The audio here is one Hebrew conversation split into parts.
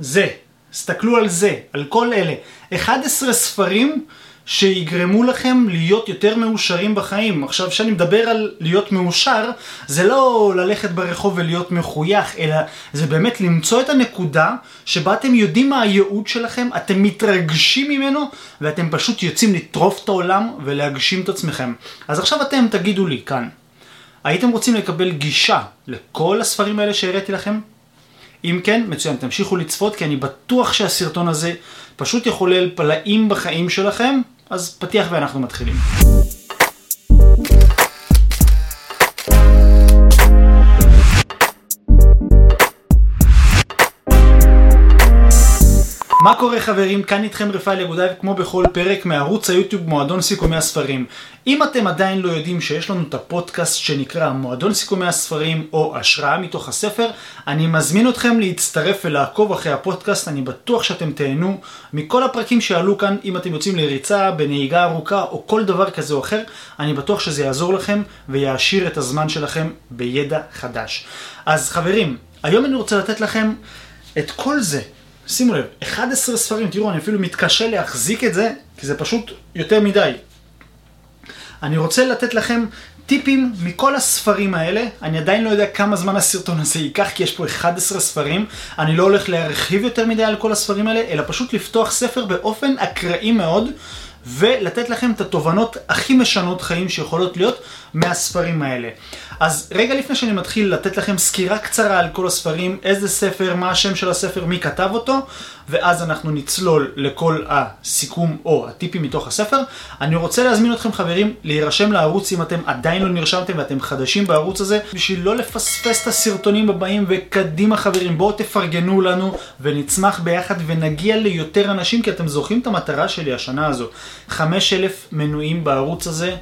זה, תסתכלו על זה, על כל אלה. 11 ספרים שיגרמו לכם להיות יותר מאושרים בחיים. עכשיו, כשאני מדבר על להיות מאושר, זה לא ללכת ברחוב ולהיות מחוייך, אלא זה באמת למצוא את הנקודה שבה אתם יודעים מה הייעוד שלכם, אתם מתרגשים ממנו, ואתם פשוט יוצאים לטרוף את העולם ולהגשים את עצמכם. אז עכשיו אתם תגידו לי כאן, הייתם רוצים לקבל גישה לכל הספרים האלה שהראיתי לכם? אם כן, מצוין, תמשיכו לצפות, כי אני בטוח שהסרטון הזה פשוט יחולל פלאים בחיים שלכם, אז פתיח ואנחנו מתחילים. מה קורה חברים? כאן איתכם רפאל יגודאי כמו בכל פרק מערוץ היוטיוב מועדון סיכומי הספרים. אם אתם עדיין לא יודעים שיש לנו את הפודקאסט שנקרא מועדון סיכומי הספרים או השראה מתוך הספר, אני מזמין אתכם להצטרף ולעקוב אחרי הפודקאסט, אני בטוח שאתם תהנו מכל הפרקים שעלו כאן, אם אתם יוצאים לריצה, בנהיגה ארוכה או כל דבר כזה או אחר, אני בטוח שזה יעזור לכם ויעשיר את הזמן שלכם בידע חדש. אז חברים, היום אני רוצה לתת לכם את כל זה. שימו לב, 11 ספרים, תראו, אני אפילו מתקשה להחזיק את זה, כי זה פשוט יותר מדי. אני רוצה לתת לכם טיפים מכל הספרים האלה, אני עדיין לא יודע כמה זמן הסרטון הזה ייקח, כי יש פה 11 ספרים, אני לא הולך להרחיב יותר מדי על כל הספרים האלה, אלא פשוט לפתוח ספר באופן אקראי מאוד, ולתת לכם את התובנות הכי משנות חיים שיכולות להיות מהספרים האלה. אז רגע לפני שאני מתחיל לתת לכם סקירה קצרה על כל הספרים, איזה ספר, מה השם של הספר, מי כתב אותו, ואז אנחנו נצלול לכל הסיכום או הטיפים מתוך הספר. אני רוצה להזמין אתכם חברים להירשם לערוץ אם אתם עדיין לא נרשמתם ואתם חדשים בערוץ הזה, בשביל לא לפספס את הסרטונים הבאים וקדימה חברים, בואו תפרגנו לנו ונצמח ביחד ונגיע ליותר אנשים, כי אתם זוכרים את המטרה שלי השנה הזו. 5,000 מנויים בערוץ הזה.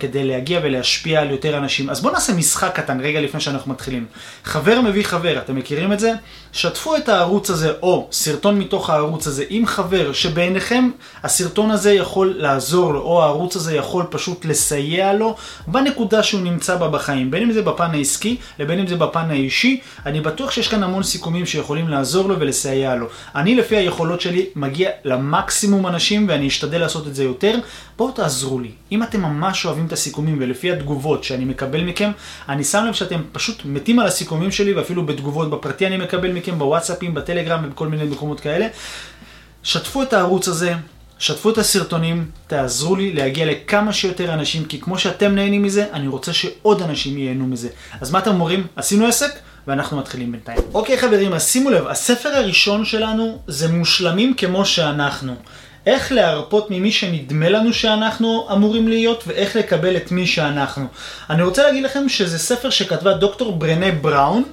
כדי להגיע ולהשפיע על יותר אנשים. אז בואו נעשה משחק קטן רגע לפני שאנחנו מתחילים. חבר מביא חבר, אתם מכירים את זה? שתפו את הערוץ הזה או סרטון מתוך הערוץ הזה עם חבר שבעיניכם הסרטון הזה יכול לעזור לו או הערוץ הזה יכול פשוט לסייע לו בנקודה שהוא נמצא בה בחיים. בין אם זה בפן העסקי לבין אם זה בפן האישי, אני בטוח שיש כאן המון סיכומים שיכולים לעזור לו ולסייע לו. אני לפי היכולות שלי מגיע למקסימום אנשים ואני אשתדל לעשות את זה יותר. בואו תעזרו לי. אם אתם ממש אוהבים את הסיכומים ולפי התגובות שאני מקבל מכם, אני שם לב שאתם פשוט מתים על הסיכומים שלי ואפילו בתגובות בפרטי אני מקבל מכם, בוואטסאפים, בטלגרם ובכל מיני מקומות כאלה. שתפו את הערוץ הזה, שתפו את הסרטונים, תעזרו לי להגיע לכמה שיותר אנשים, כי כמו שאתם נהנים מזה, אני רוצה שעוד אנשים ייהנו מזה. אז מה אתם אומרים? עשינו עסק? ואנחנו מתחילים בינתיים. אוקיי חברים, אז שימו לב, הספר הראשון שלנו זה מושלמים כמו שאנחנו. איך להרפות ממי שנדמה לנו שאנחנו אמורים להיות, ואיך לקבל את מי שאנחנו. אני רוצה להגיד לכם שזה ספר שכתבה דוקטור ברנה בראון,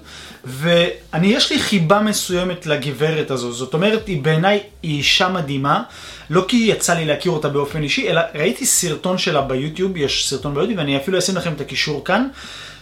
ואני, יש לי חיבה מסוימת לגברת הזו. זאת אומרת, היא בעיניי היא אישה מדהימה, לא כי יצא לי להכיר אותה באופן אישי, אלא ראיתי סרטון שלה ביוטיוב, יש סרטון ביוטיוב, ואני אפילו אשים לכם את הקישור כאן.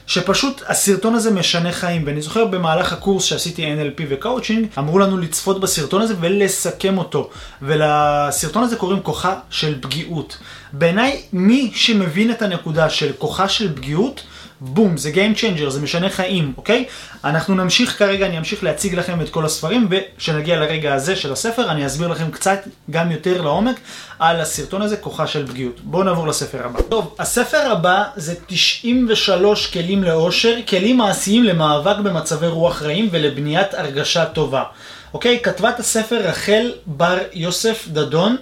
שפשוט הסרטון הזה משנה חיים, ואני זוכר במהלך הקורס שעשיתי NLP וקואוצ'ינג, אמרו לנו לצפות בסרטון הזה ולסכם אותו, ולסרטון הזה קוראים כוחה של פגיעות. בעיניי, מי שמבין את הנקודה של כוחה של פגיעות, בום, זה Game Changer, זה משנה חיים, אוקיי? אנחנו נמשיך כרגע, אני אמשיך להציג לכם את כל הספרים, וכשנגיע לרגע הזה של הספר, אני אסביר לכם קצת, גם יותר לעומק, על הסרטון הזה, כוחה של פגיעות. בואו נעבור לספר הבא. טוב, הספר הבא זה 93 כלים לאושר, כלים מעשיים למאבק במצבי רוח רעים ולבניית הרגשה טובה. אוקיי? כתבה את הספר רחל בר יוסף דדון.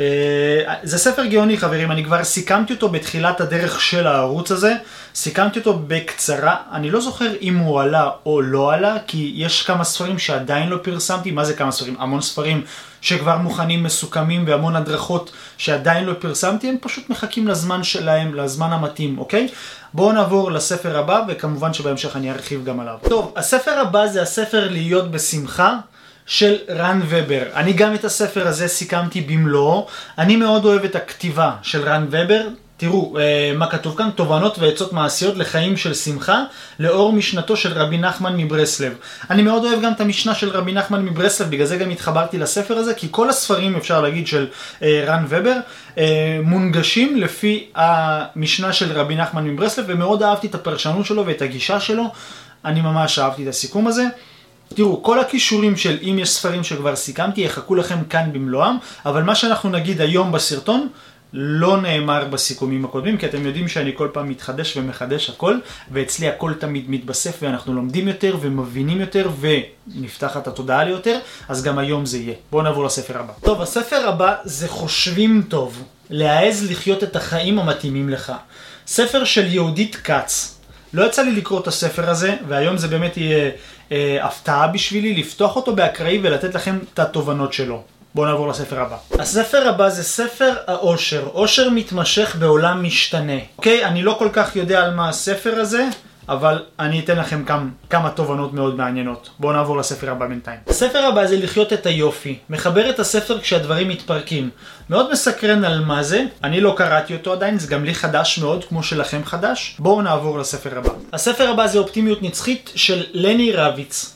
אה, זה ספר גאוני חברים, אני כבר סיכמתי אותו בתחילת הדרך של הערוץ הזה, סיכמתי אותו בקצרה, אני לא זוכר אם הוא עלה או לא עלה, כי יש כמה ספרים שעדיין לא פרסמתי, מה זה כמה ספרים? המון ספרים שכבר מוכנים, מסוכמים והמון הדרכות שעדיין לא פרסמתי, הם פשוט מחכים לזמן שלהם, לזמן המתאים, אוקיי? בואו נעבור לספר הבא, וכמובן שבהמשך אני ארחיב גם עליו. טוב, הספר הבא זה הספר להיות בשמחה. של רן ובר. אני גם את הספר הזה סיכמתי במלואו. אני מאוד אוהב את הכתיבה של רן ובר. תראו אה, מה כתוב כאן, תובנות ועצות מעשיות לחיים של שמחה, לאור משנתו של רבי נחמן מברסלב. אני מאוד אוהב גם את המשנה של רבי נחמן מברסלב, בגלל זה גם התחברתי לספר הזה, כי כל הספרים, אפשר להגיד, של אה, רן ובר, אה, מונגשים לפי המשנה של רבי נחמן מברסלב, ומאוד אהבתי את הפרשנות שלו ואת הגישה שלו. אני ממש אהבתי את הסיכום הזה. תראו, כל הכישורים של אם יש ספרים שכבר סיכמתי יחכו לכם כאן במלואם, אבל מה שאנחנו נגיד היום בסרטון לא נאמר בסיכומים הקודמים, כי אתם יודעים שאני כל פעם מתחדש ומחדש הכל, ואצלי הכל תמיד מתבסף ואנחנו לומדים יותר ומבינים יותר ונפתחת התודעה ליותר, אז גם היום זה יהיה. בואו נעבור לספר הבא. טוב, הספר הבא זה חושבים טוב, להעז לחיות את החיים המתאימים לך. ספר של יהודית כץ. לא יצא לי לקרוא את הספר הזה, והיום זה באמת יהיה אה, הפתעה בשבילי לפתוח אותו באקראי ולתת לכם את התובנות שלו. בואו נעבור לספר הבא. הספר הבא זה ספר העושר. עושר מתמשך בעולם משתנה. אוקיי? אני לא כל כך יודע על מה הספר הזה, אבל אני אתן לכם כמה, כמה תובנות מאוד מעניינות. בואו נעבור לספר הבא בינתיים. הספר הבא זה לחיות את היופי. מחבר את הספר כשהדברים מתפרקים. מאוד מסקרן על מה זה, אני לא קראתי אותו עדיין, זה גם לי חדש מאוד, כמו שלכם חדש. בואו נעבור לספר הבא. הספר הבא זה אופטימיות נצחית של לני רביץ.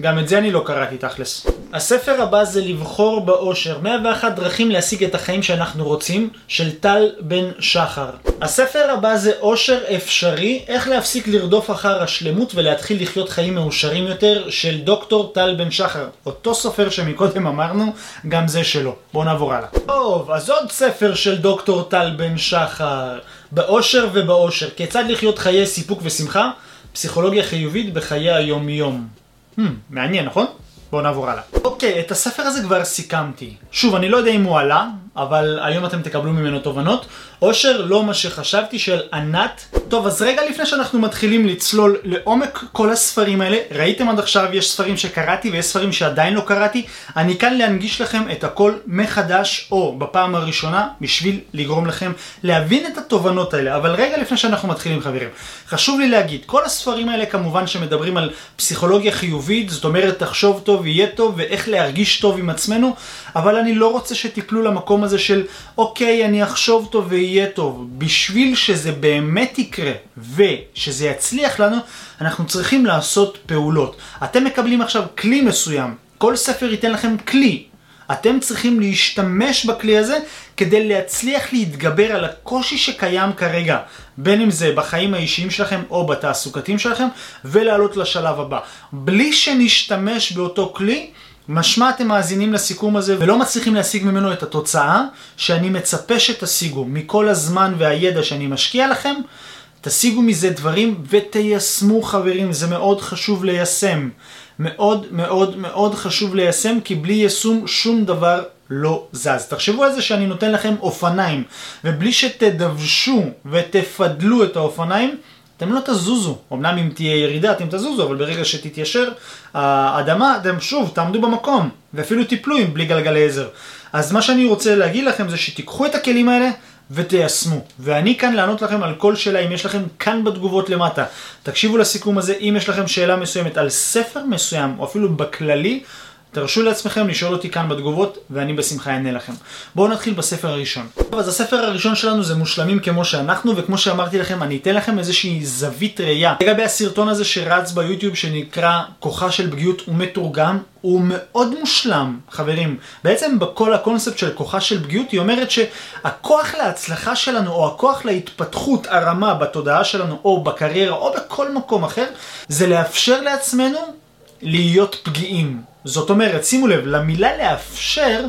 גם את זה אני לא קראתי תכלס. הספר הבא זה לבחור באושר, 101 דרכים להשיג את החיים שאנחנו רוצים, של טל בן שחר. הספר הבא זה אושר אפשרי, איך להפסיק לרדוף אחר השלמות ולהתחיל לחיות חיים מאושרים יותר, של דוקטור טל בן שחר. אותו סופר שמקודם אמרנו, גם זה שלו. בואו נעבור הלאה. טוב, אז עוד ספר של דוקטור טל בן שחר. באושר ובאושר, כיצד לחיות חיי סיפוק ושמחה? פסיכולוגיה חיובית בחיי היום-יום. Hmm, מעניין, נכון? בואו נעבור הלאה. אוקיי, את הספר הזה כבר סיכמתי. שוב, אני לא יודע אם הוא עלה, אבל היום אתם תקבלו ממנו תובנות. אושר לא מה שחשבתי של ענת. טוב, אז רגע לפני שאנחנו מתחילים לצלול לעומק כל הספרים האלה, ראיתם עד עכשיו יש ספרים שקראתי ויש ספרים שעדיין לא קראתי, אני כאן להנגיש לכם את הכל מחדש או בפעם הראשונה בשביל לגרום לכם להבין את התובנות האלה. אבל רגע לפני שאנחנו מתחילים חברים, חשוב לי להגיד, כל הספרים האלה כמובן שמדברים על פסיכולוגיה חיובית, זאת אומרת תחשוב טוב יהיה טוב ואיך להרגיש טוב עם עצמנו, אבל אני לא רוצה שתיפלו למקום הזה של אוקיי אני אחשוב טוב ויהיה טוב. בשביל שזה באמת יקרה ושזה יצליח לנו, אנחנו צריכים לעשות פעולות. אתם מקבלים עכשיו כלי מסוים, כל ספר ייתן לכם כלי. אתם צריכים להשתמש בכלי הזה כדי להצליח להתגבר על הקושי שקיים כרגע, בין אם זה בחיים האישיים שלכם או בתעסוקתיים שלכם, ולעלות לשלב הבא. בלי שנשתמש באותו כלי, משמע אתם מאזינים לסיכום הזה ולא מצליחים להשיג ממנו את התוצאה שאני מצפה שתשיגו מכל הזמן והידע שאני משקיע לכם, תשיגו מזה דברים ותיישמו חברים, זה מאוד חשוב ליישם. מאוד מאוד מאוד חשוב ליישם כי בלי יישום שום דבר לא זז. תחשבו על זה שאני נותן לכם אופניים ובלי שתדוושו ותפדלו את האופניים אתם לא תזוזו, אמנם אם תהיה ירידה אתם תזוזו, אבל ברגע שתתיישר האדמה, אתם שוב תעמדו במקום, ואפילו תיפלו עם בלי גלגלי עזר. אז מה שאני רוצה להגיד לכם זה שתיקחו את הכלים האלה ותיישמו. ואני כאן לענות לכם על כל שאלה, אם יש לכם כאן בתגובות למטה. תקשיבו לסיכום הזה, אם יש לכם שאלה מסוימת על ספר מסוים, או אפילו בכללי, תרשו לעצמכם לשאול אותי כאן בתגובות, ואני בשמחה אענה לכם. בואו נתחיל בספר הראשון. טוב, אז הספר הראשון שלנו זה מושלמים כמו שאנחנו, וכמו שאמרתי לכם, אני אתן לכם איזושהי זווית ראייה. לגבי הסרטון הזה שרץ ביוטיוב שנקרא כוחה של פגיעות ומתורגם, הוא מאוד מושלם, חברים. בעצם בכל הקונספט של כוחה של פגיעות, היא אומרת שהכוח להצלחה שלנו, או הכוח להתפתחות הרמה בתודעה שלנו, או בקריירה, או בכל מקום אחר, זה לאפשר לעצמנו להיות פגיעים. זאת אומרת, שימו לב, למילה לאפשר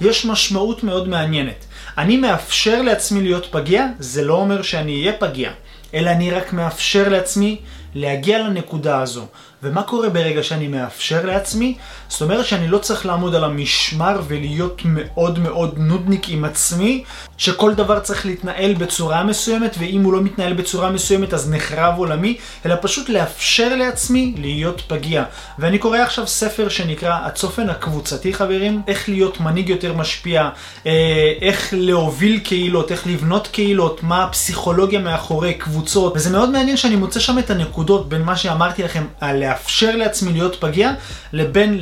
יש משמעות מאוד מעניינת. אני מאפשר לעצמי להיות פגיע, זה לא אומר שאני אהיה פגיע, אלא אני רק מאפשר לעצמי להגיע לנקודה הזו. ומה קורה ברגע שאני מאפשר לעצמי? זאת אומרת שאני לא צריך לעמוד על המשמר ולהיות מאוד מאוד נודניק עם עצמי, שכל דבר צריך להתנהל בצורה מסוימת, ואם הוא לא מתנהל בצורה מסוימת אז נחרב עולמי, אלא פשוט לאפשר לעצמי להיות פגיע. ואני קורא עכשיו ספר שנקרא הצופן הקבוצתי חברים, איך להיות מנהיג יותר משפיע, אה, איך להוביל קהילות, איך לבנות קהילות, מה הפסיכולוגיה מאחורי קבוצות, וזה מאוד מעניין שאני מוצא שם את הנקודות בין מה שאמרתי לכם על לאפשר לעצמי להיות פגיע, לבין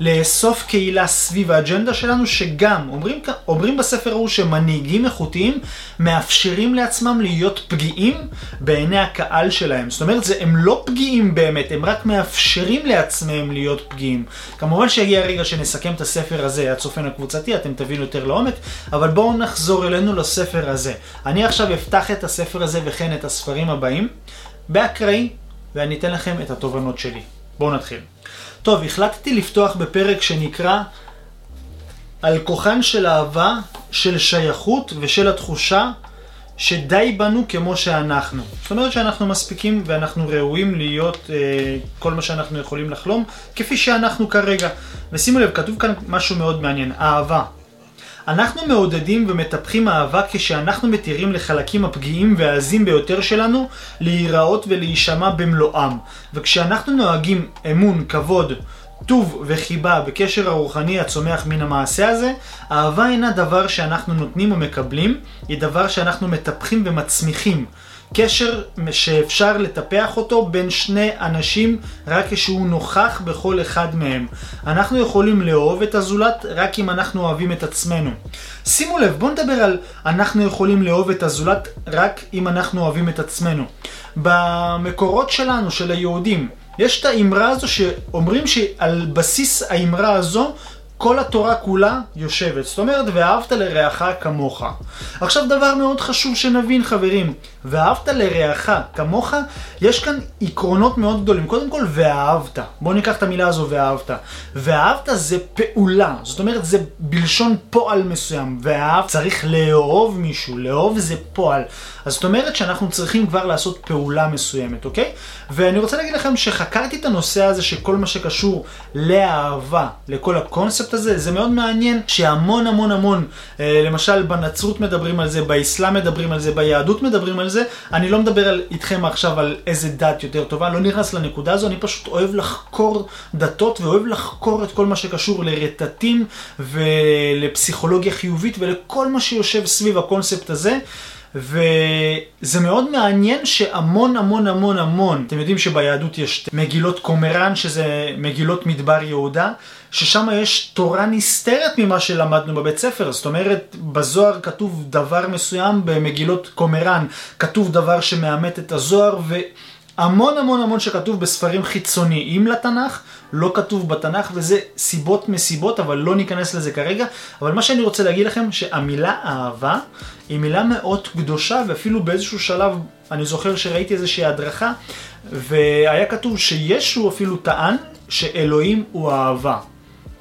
לאסוף קהילה סביב האג'נדה שלנו, שגם, אומרים, אומרים בספר ההוא שמנהיגים איכותיים מאפשרים לעצמם להיות פגיעים בעיני הקהל שלהם. זאת אומרת, זה, הם לא פגיעים באמת, הם רק מאפשרים לעצמם להיות פגיעים. כמובן שיגיע הרגע שנסכם את הספר הזה, הצופן הקבוצתי, אתם תבינו יותר לעומק, אבל בואו נחזור אלינו לספר הזה. אני עכשיו אפתח את הספר הזה וכן את הספרים הבאים, באקראי, ואני אתן לכם את התובנות שלי. בואו נתחיל. טוב, החלטתי לפתוח בפרק שנקרא על כוחן של אהבה, של שייכות ושל התחושה שדי בנו כמו שאנחנו. זאת אומרת שאנחנו מספיקים ואנחנו ראויים להיות אה, כל מה שאנחנו יכולים לחלום, כפי שאנחנו כרגע. ושימו לב, כתוב כאן משהו מאוד מעניין, אהבה. אנחנו מעודדים ומטפחים אהבה כשאנחנו מתירים לחלקים הפגיעים והעזים ביותר שלנו להיראות ולהישמע במלואם. וכשאנחנו נוהגים אמון, כבוד, טוב וחיבה בקשר הרוחני הצומח מן המעשה הזה, אהבה אינה דבר שאנחנו נותנים או מקבלים, היא דבר שאנחנו מטפחים ומצמיחים. קשר שאפשר לטפח אותו בין שני אנשים רק כשהוא נוכח בכל אחד מהם. אנחנו יכולים לאהוב את הזולת רק אם אנחנו אוהבים את עצמנו. שימו לב, בואו נדבר על אנחנו יכולים לאהוב את הזולת רק אם אנחנו אוהבים את עצמנו. במקורות שלנו, של היהודים, יש את האמרה הזו שאומרים שעל בסיס האמרה הזו כל התורה כולה יושבת. זאת אומרת, ואהבת לרעך כמוך. עכשיו דבר מאוד חשוב שנבין חברים, ואהבת לרעך כמוך, יש כאן עקרונות מאוד גדולים. קודם כל, ואהבת. בואו ניקח את המילה הזו, ואהבת. ואהבת זה פעולה, זאת אומרת, זה בלשון פועל מסוים. ואהב צריך לאהוב מישהו, לאהוב זה פועל. אז זאת אומרת שאנחנו צריכים כבר לעשות פעולה מסוימת, אוקיי? ואני רוצה להגיד לכם שחקרתי את הנושא הזה שכל מה שקשור לאהבה, לכל הקונספט הזה, זה מאוד מעניין שהמון המון המון, אה, למשל בנצרות מדברים על זה, באסלאם מדברים על זה, ביהדות מדברים על זה, אני לא מדבר על, איתכם עכשיו על איזה דת יותר טובה, לא נכנס לנקודה הזו, אני פשוט אוהב לחקור דתות ואוהב לחקור את כל מה שקשור לרטטים ולפסיכולוגיה חיובית ולכל מה שיושב סביב הקונספט הזה. וזה מאוד מעניין שהמון המון המון המון, אתם יודעים שביהדות יש מגילות קומראן, שזה מגילות מדבר יהודה, ששם יש תורה נסתרת ממה שלמדנו בבית ספר. זאת אומרת, בזוהר כתוב דבר מסוים, במגילות קומראן כתוב דבר שמאמת את הזוהר, והמון המון המון שכתוב בספרים חיצוניים לתנ"ך, לא כתוב בתנ"ך, וזה סיבות מסיבות, אבל לא ניכנס לזה כרגע. אבל מה שאני רוצה להגיד לכם, שהמילה אהבה היא מילה מאוד קדושה, ואפילו באיזשהו שלב, אני זוכר שראיתי איזושהי הדרכה, והיה כתוב שישו אפילו טען שאלוהים הוא אהבה.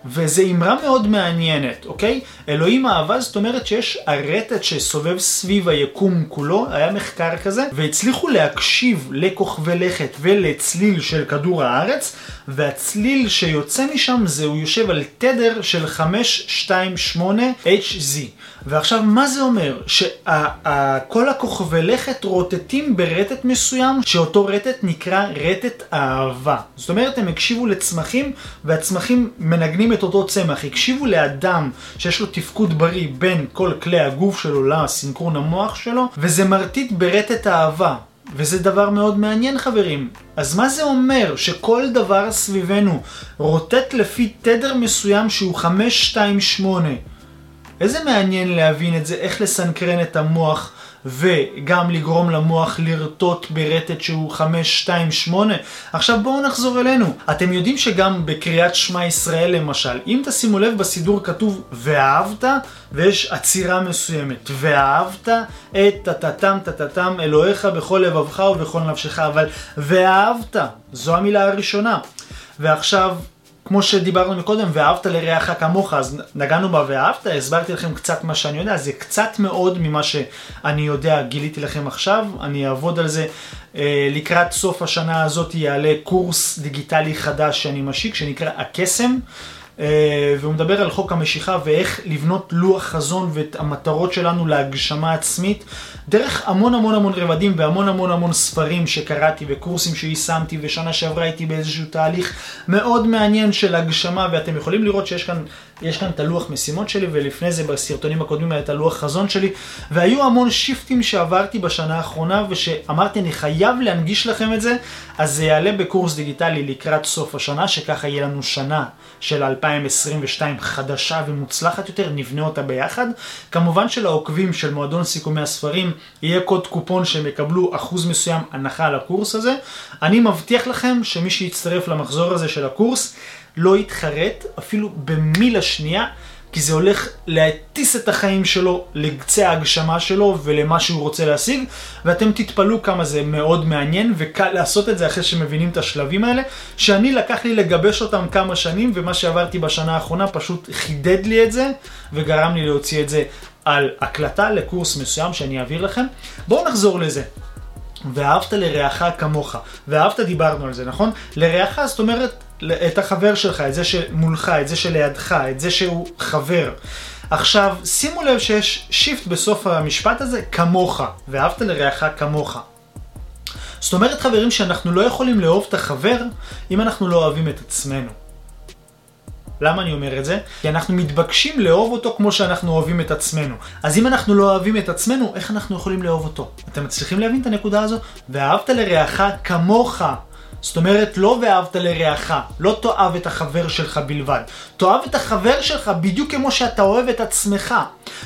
וזו אמרה מאוד מעניינת, אוקיי? אלוהים אהבה זאת אומרת שיש הרטט שסובב סביב היקום כולו, היה מחקר כזה, והצליחו להקשיב לכוכבי לכת ולצליל של כדור הארץ, והצליל שיוצא משם זה הוא יושב על תדר של 528 HZ. ועכשיו מה זה אומר? שכל הכוכבי לכת רוטטים ברטט מסוים, שאותו רטט נקרא רטט אהבה. זאת אומרת הם הקשיבו לצמחים, והצמחים מנגנים את אותו צמח. הקשיבו לאדם שיש לו תפקוד בריא בין כל כלי הגוף שלו לסינכרון המוח שלו, וזה מרטיט ברטט אהבה. וזה דבר מאוד מעניין חברים. אז מה זה אומר שכל דבר סביבנו רוטט לפי תדר מסוים שהוא 528? איזה מעניין להבין את זה, איך לסנכרן את המוח וגם לגרום למוח לרטוט ברטט שהוא 528. עכשיו בואו נחזור אלינו. אתם יודעים שגם בקריאת שמע ישראל למשל, אם תשימו לב בסידור כתוב ואהבת, ויש עצירה מסוימת. ואהבת את טטטם טטטם אלוהיך בכל לבבך ובכל נפשך, אבל ואהבת, זו המילה הראשונה. ועכשיו כמו שדיברנו מקודם, ואהבת לרעך כמוך, אז נגענו בה ואהבת, הסברתי לכם קצת מה שאני יודע, זה קצת מאוד ממה שאני יודע, גיליתי לכם עכשיו, אני אעבוד על זה. אה, לקראת סוף השנה הזאת יעלה קורס דיגיטלי חדש שאני משיק, שנקרא הקסם. אה, והוא מדבר על חוק המשיכה ואיך לבנות לוח חזון ואת המטרות שלנו להגשמה עצמית דרך המון המון המון רבדים והמון המון המון ספרים שקראתי וקורסים שיישמתי ושנה שעברה הייתי באיזשהו תהליך מאוד מעניין של הגשמה ואתם יכולים לראות שיש כאן, יש כאן את הלוח משימות שלי ולפני זה בסרטונים הקודמים היה את הלוח חזון שלי והיו המון שיפטים שעברתי בשנה האחרונה ושאמרתי אני חייב להנגיש לכם את זה אז זה יעלה בקורס דיגיטלי לקראת סוף השנה שככה יהיה לנו שנה של 2022 חדשה ומוצלחת יותר, נבנה אותה ביחד. כמובן שלעוקבים של מועדון סיכומי הספרים יהיה קוד קופון שהם יקבלו אחוז מסוים הנחה על הקורס הזה. אני מבטיח לכם שמי שיצטרף למחזור הזה של הקורס לא יתחרט אפילו במילה שנייה. כי זה הולך להטיס את החיים שלו לקצה ההגשמה שלו ולמה שהוא רוצה להשיג, ואתם תתפלאו כמה זה מאוד מעניין וקל לעשות את זה אחרי שמבינים את השלבים האלה, שאני לקח לי לגבש אותם כמה שנים, ומה שעברתי בשנה האחרונה פשוט חידד לי את זה, וגרם לי להוציא את זה על הקלטה לקורס מסוים שאני אעביר לכם. בואו נחזור לזה. ואהבת לרעך כמוך. ואהבת דיברנו על זה, נכון? לרעך זאת אומרת את החבר שלך, את זה שמולך, את זה שלידך, את זה שהוא חבר. עכשיו, שימו לב שיש שיפט בסוף המשפט הזה, כמוך, ואהבת לרעך כמוך. זאת אומרת, חברים, שאנחנו לא יכולים לאהוב את החבר אם אנחנו לא אוהבים את עצמנו. למה אני אומר את זה? כי אנחנו מתבקשים לאהוב אותו כמו שאנחנו אוהבים את עצמנו. אז אם אנחנו לא אוהבים את עצמנו, איך אנחנו יכולים לאהוב אותו? אתם מצליחים להבין את הנקודה הזו? ואהבת לרעך כמוך. זאת אומרת, לא ואהבת לרעך, לא תאהב את החבר שלך בלבד. תאהב את החבר שלך בדיוק כמו שאתה אוהב את עצמך.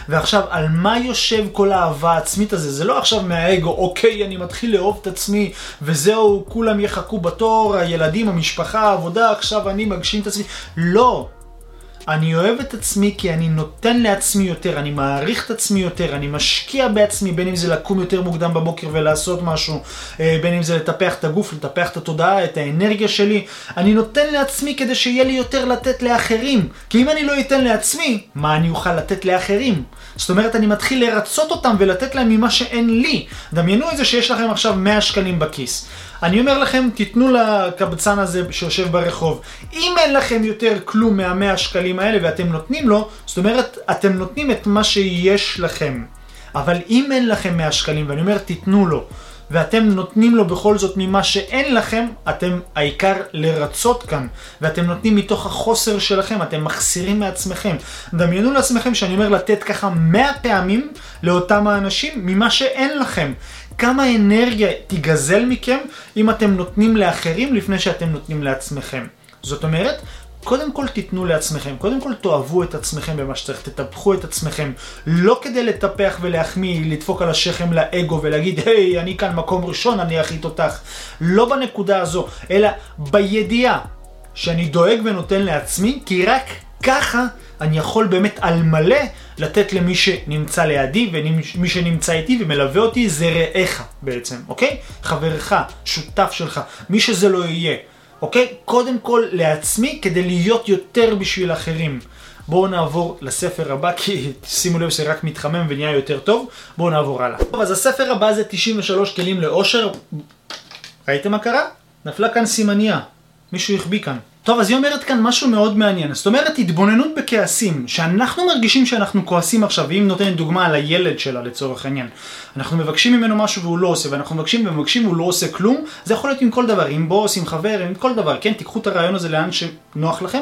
ועכשיו, על מה יושב כל האהבה העצמית הזה? זה לא עכשיו מהאגו, אוקיי, אני מתחיל לאהוב את עצמי, וזהו, כולם יחכו בתור, הילדים, המשפחה, העבודה, עכשיו אני מגשים את עצמי. לא. אני אוהב את עצמי כי אני נותן לעצמי יותר, אני מעריך את עצמי יותר, אני משקיע בעצמי, בין אם זה לקום יותר מוקדם בבוקר ולעשות משהו, אה, בין אם זה לטפח את הגוף, לטפח את התודעה, את האנרגיה שלי. אני נותן לעצמי כדי שיהיה לי יותר לתת לאחרים. כי אם אני לא אתן לעצמי, מה אני אוכל לתת לאחרים? זאת אומרת, אני מתחיל לרצות אותם ולתת להם ממה שאין לי. דמיינו את זה שיש לכם עכשיו 100 שקלים בכיס. אני אומר לכם, תיתנו לקבצן הזה שיושב ברחוב. אם אין לכם יותר כלום מהמאה שקלים האלה ואתם נותנים לו, זאת אומרת, אתם נותנים את מה שיש לכם. אבל אם אין לכם 100 שקלים, ואני אומר, תיתנו לו, ואתם נותנים לו בכל זאת ממה שאין לכם, אתם העיקר לרצות כאן, ואתם נותנים מתוך החוסר שלכם, אתם מחסירים מעצמכם. דמיינו לעצמכם שאני אומר לתת ככה 100 פעמים לאותם האנשים ממה שאין לכם. כמה אנרגיה תיגזל מכם אם אתם נותנים לאחרים לפני שאתם נותנים לעצמכם. זאת אומרת, קודם כל תיתנו לעצמכם, קודם כל תאהבו את עצמכם במה שצריך, תטפחו את עצמכם, לא כדי לטפח ולהחמיא, לדפוק על השכם לאגו ולהגיד, היי, אני כאן מקום ראשון, אני הכי תותח. לא בנקודה הזו, אלא בידיעה שאני דואג ונותן לעצמי, כי רק ככה אני יכול באמת על מלא לתת למי שנמצא לידי ומי שנמצא איתי ומלווה אותי זה רעך בעצם, אוקיי? חברך, שותף שלך, מי שזה לא יהיה, אוקיי? קודם כל לעצמי כדי להיות יותר בשביל אחרים. בואו נעבור לספר הבא, כי שימו לב שרק מתחמם ונהיה יותר טוב. בואו נעבור הלאה. טוב, אז הספר הבא זה 93 כלים לאושר. ראיתם מה קרה? נפלה כאן סימניה. מישהו החביא כאן. טוב, אז היא אומרת כאן משהו מאוד מעניין. זאת אומרת, התבוננות בכעסים, שאנחנו מרגישים שאנחנו כועסים עכשיו, ואם נותנת דוגמה על הילד שלה לצורך העניין. אנחנו מבקשים ממנו משהו והוא לא עושה, ואנחנו מבקשים ומבקשים והוא לא עושה כלום, זה יכול להיות עם כל דבר, עם בוס, עם חבר, עם כל דבר, כן? תיקחו את הרעיון הזה לאן שנוח לכם,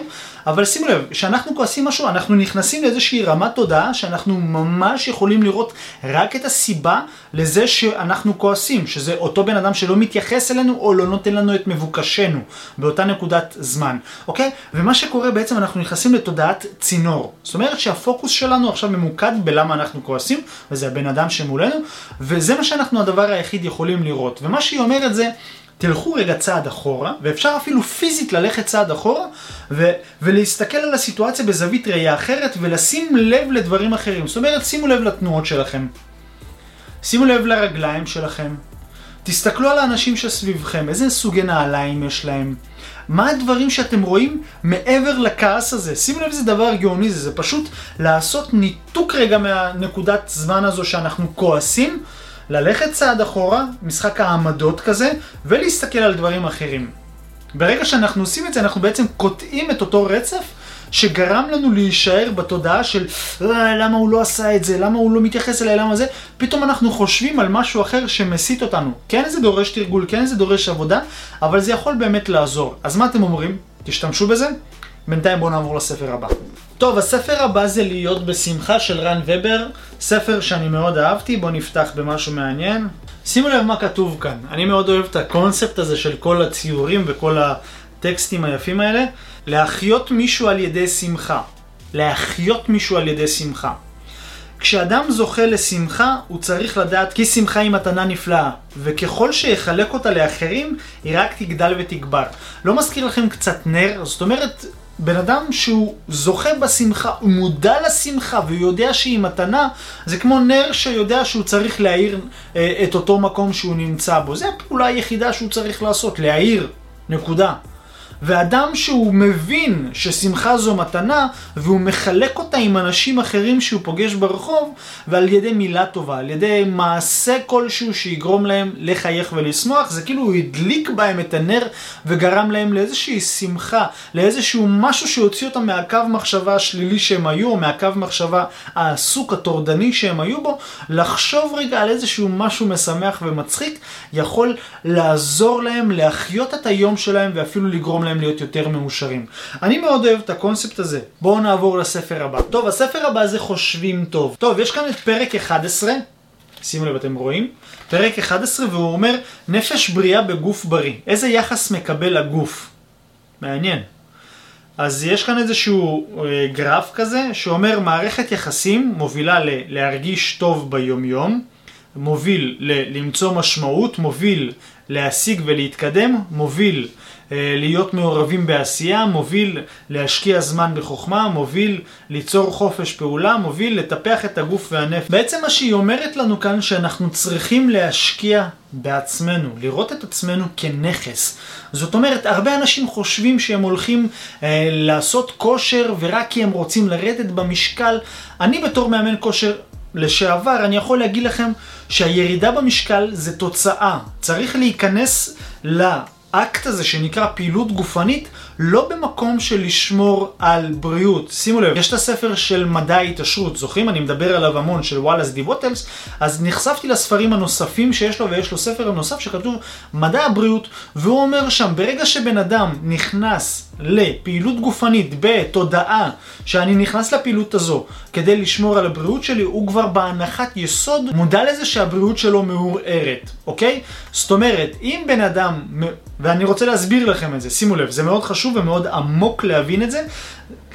אבל שימו לב, כשאנחנו כועסים משהו, אנחנו נכנסים לאיזושהי רמת תודעה שאנחנו ממש יכולים לראות רק את הסיבה לזה שאנחנו כועסים, שזה אותו בן אדם שלא מתייחס אלינו או לא נותן לנו את מבוקשנו באותה נקודת זמן, אוקיי? ומה שקורה בעצם, אנחנו נכנסים לתודעת צינור. זאת אומרת שהפוקוס שלנו עכשיו ממוקד בלמה אנחנו כועסים, וזה הבן אדם שמולנו, וזה מה שאנחנו הדבר היחיד יכולים לראות. ומה שהיא אומרת זה, תלכו רגע צעד אחורה, ואפשר אפילו פיזית ללכת צעד אחורה, ו- ולהסתכל על הסיטואציה בזווית ראייה אחרת, ולשים לב לדברים אחרים. זאת אומרת, שימו לב לתנועות שלכם. שימו לב לרגליים שלכם. תסתכלו על האנשים שסביבכם, איזה סוגי נעליים יש להם. מה הדברים שאתם רואים מעבר לכעס הזה? שימו לב איזה דבר גאוני זה, זה פשוט לעשות ניתוק רגע מהנקודת זמן הזו שאנחנו כועסים, ללכת צעד אחורה, משחק העמדות כזה, ולהסתכל על דברים אחרים. ברגע שאנחנו עושים את זה, אנחנו בעצם קוטעים את אותו רצף שגרם לנו להישאר בתודעה של אה, למה הוא לא עשה את זה, למה הוא לא מתייחס אליי, למה זה, פתאום אנחנו חושבים על משהו אחר שמסית אותנו. כן זה דורש תרגול, כן זה דורש עבודה, אבל זה יכול באמת לעזור. אז מה אתם אומרים? תשתמשו בזה? בינתיים בואו נעבור לספר הבא. טוב, הספר הבא זה להיות בשמחה של רן ובר, ספר שאני מאוד אהבתי, בואו נפתח במשהו מעניין. שימו לב מה כתוב כאן, אני מאוד אוהב את הקונספט הזה של כל הציורים וכל הטקסטים היפים האלה. להחיות מישהו על ידי שמחה. להחיות מישהו על ידי שמחה. כשאדם זוכה לשמחה, הוא צריך לדעת כי שמחה היא מתנה נפלאה, וככל שיחלק אותה לאחרים, היא רק תגדל ותגבר. לא מזכיר לכם קצת נר? זאת אומרת, בן אדם שהוא זוכה בשמחה, הוא מודע לשמחה והוא יודע שהיא מתנה, זה כמו נר שיודע שהוא צריך להאיר אה, את אותו מקום שהוא נמצא בו. זו הפעולה היחידה שהוא צריך לעשות, להאיר, נקודה. ואדם שהוא מבין ששמחה זו מתנה, והוא מחלק אותה עם אנשים אחרים שהוא פוגש ברחוב, ועל ידי מילה טובה, על ידי מעשה כלשהו שיגרום להם לחייך ולשמוח, זה כאילו הוא הדליק בהם את הנר וגרם להם לאיזושהי שמחה, לאיזשהו משהו שהוציא אותם מהקו מחשבה השלילי שהם היו, או מהקו מחשבה העסוק, הטורדני שהם היו בו, לחשוב רגע על איזשהו משהו משמח ומצחיק, יכול לעזור להם להחיות את היום שלהם ואפילו לגרום להם להיות יותר מאושרים. אני מאוד אוהב את הקונספט הזה. בואו נעבור לספר הבא. טוב, הספר הבא זה חושבים טוב. טוב, יש כאן את פרק 11, שימו לב, אתם רואים? פרק 11, והוא אומר, נפש בריאה בגוף בריא. איזה יחס מקבל הגוף? מעניין. אז יש כאן איזשהו אה, גרף כזה, שאומר מערכת יחסים מובילה ל- להרגיש טוב ביומיום, מוביל ל- למצוא משמעות, מוביל להשיג ולהתקדם, מוביל להיות מעורבים בעשייה, מוביל להשקיע זמן בחוכמה, מוביל ליצור חופש פעולה, מוביל לטפח את הגוף והנפש. בעצם מה שהיא אומרת לנו כאן שאנחנו צריכים להשקיע בעצמנו, לראות את עצמנו כנכס. זאת אומרת, הרבה אנשים חושבים שהם הולכים אה, לעשות כושר ורק כי הם רוצים לרדת במשקל. אני בתור מאמן כושר לשעבר, אני יכול להגיד לכם שהירידה במשקל זה תוצאה. צריך להיכנס ל... האקט הזה שנקרא פעילות גופנית לא במקום של לשמור על בריאות. שימו לב, יש את הספר של מדע ההתעשרות, זוכרים? אני מדבר עליו המון, של וואלאס די ווטלס, אז נחשפתי לספרים הנוספים שיש לו, ויש לו ספר נוסף שכתוב מדע הבריאות, והוא אומר שם, ברגע שבן אדם נכנס לפעילות גופנית בתודעה שאני נכנס לפעילות הזו כדי לשמור על הבריאות שלי, הוא כבר בהנחת יסוד מודע לזה שהבריאות שלו מעורערת, אוקיי? זאת אומרת, אם בן אדם, ואני רוצה להסביר לכם את זה, שימו לב, זה מאוד חשוב ומאוד עמוק להבין את זה.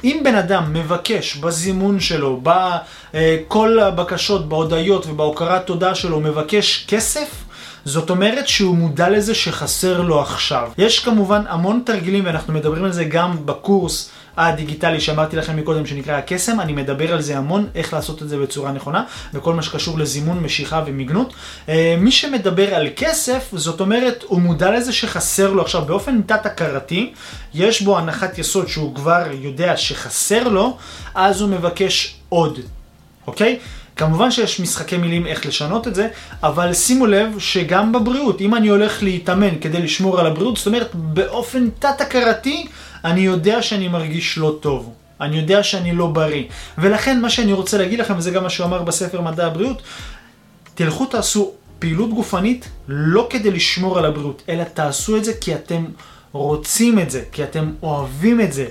אם בן אדם מבקש בזימון שלו, בכל הבקשות, בהודיות ובהוקרת תודה שלו, מבקש כסף, זאת אומרת שהוא מודע לזה שחסר לו עכשיו. יש כמובן המון תרגילים, ואנחנו מדברים על זה גם בקורס הדיגיטלי שאמרתי לכם מקודם שנקרא הקסם, אני מדבר על זה המון, איך לעשות את זה בצורה נכונה, וכל מה שקשור לזימון, משיכה ומיגנות. אה, מי שמדבר על כסף, זאת אומרת, הוא מודע לזה שחסר לו עכשיו, באופן תת-הכרתי, יש בו הנחת יסוד שהוא כבר יודע שחסר לו, אז הוא מבקש עוד, אוקיי? כמובן שיש משחקי מילים איך לשנות את זה, אבל שימו לב שגם בבריאות, אם אני הולך להתאמן כדי לשמור על הבריאות, זאת אומרת באופן תת-הכרתי, אני יודע שאני מרגיש לא טוב. אני יודע שאני לא בריא. ולכן מה שאני רוצה להגיד לכם, וזה גם מה שהוא אמר בספר מדע הבריאות, תלכו תעשו פעילות גופנית לא כדי לשמור על הבריאות, אלא תעשו את זה כי אתם רוצים את זה, כי אתם אוהבים את זה.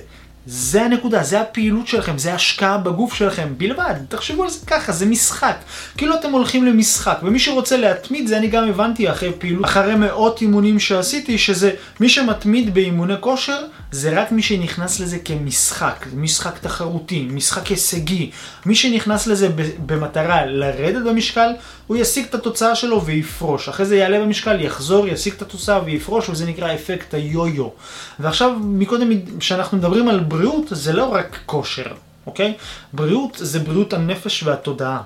זה הנקודה, זה הפעילות שלכם, זה השקעה בגוף שלכם בלבד. תחשבו על זה ככה, זה משחק. כאילו אתם הולכים למשחק, ומי שרוצה להתמיד, זה אני גם הבנתי אחרי פעילות, אחרי מאות אימונים שעשיתי, שזה מי שמתמיד באימוני כושר, זה רק מי שנכנס לזה כמשחק, משחק תחרותי, משחק הישגי. מי שנכנס לזה במטרה לרדת במשקל, הוא ישיג את התוצאה שלו ויפרוש. אחרי זה יעלה במשקל, יחזור, ישיג את התוצאה ויפרוש, וזה נקרא אפקט היו-יו. ועכשיו, מקודם, כשאנחנו מדברים על בריאות, זה לא רק כושר, אוקיי? בריאות זה בריאות הנפש והתודעה.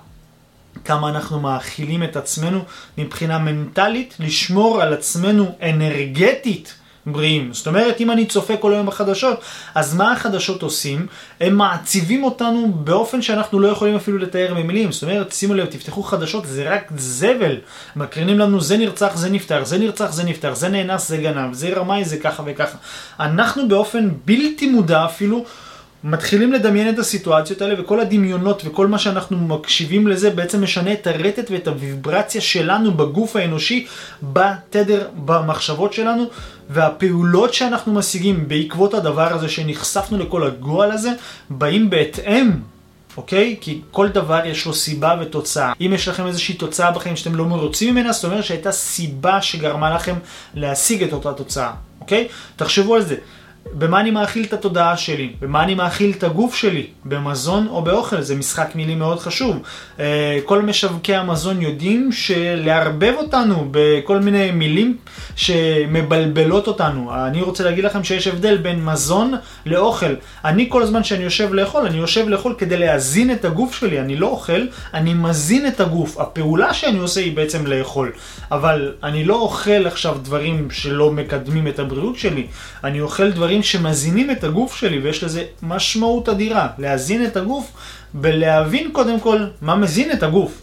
כמה אנחנו מאכילים את עצמנו מבחינה מנטלית, לשמור על עצמנו אנרגטית. בריאים. זאת אומרת, אם אני צופה כל היום בחדשות, אז מה החדשות עושים? הם מעציבים אותנו באופן שאנחנו לא יכולים אפילו לתאר במילים. זאת אומרת, שימו לב, תפתחו חדשות, זה רק זבל. מקרינים לנו זה נרצח, זה נפטר, זה נרצח, זה נפטר, זה נאנס, זה גנב, זה רמאי, זה ככה וככה. אנחנו באופן בלתי מודע אפילו, מתחילים לדמיין את הסיטואציות האלה וכל הדמיונות וכל מה שאנחנו מקשיבים לזה בעצם משנה את הרטט ואת הוויברציה שלנו בגוף האנושי, בתדר, במחשבות שלנו והפעולות שאנחנו משיגים בעקבות הדבר הזה שנחשפנו לכל הגועל הזה באים בהתאם אוקיי? כי כל דבר יש לו סיבה ותוצאה. אם יש לכם איזושהי תוצאה בחיים שאתם לא מרוצים ממנה, זאת אומרת שהייתה סיבה שגרמה לכם להשיג את אותה תוצאה, אוקיי? תחשבו על זה. במה אני מאכיל את התודעה שלי? במה אני מאכיל את הגוף שלי? במזון או באוכל? זה משחק מילים מאוד חשוב. אה, כל משווקי המזון יודעים שלערבב אותנו בכל מיני מילים שמבלבלות אותנו. אני רוצה להגיד לכם שיש הבדל בין מזון לאוכל. אני כל הזמן שאני יושב לאכול, אני יושב לאכול כדי להזין את הגוף שלי. אני לא אוכל, אני מזין את הגוף. הפעולה שאני עושה היא בעצם לאכול. אבל אני לא אוכל עכשיו דברים שלא מקדמים את הבריאות שלי. אני אוכל דברים שמזינים את הגוף שלי, ויש לזה משמעות אדירה. להזין את הגוף ולהבין קודם כל מה מזין את הגוף.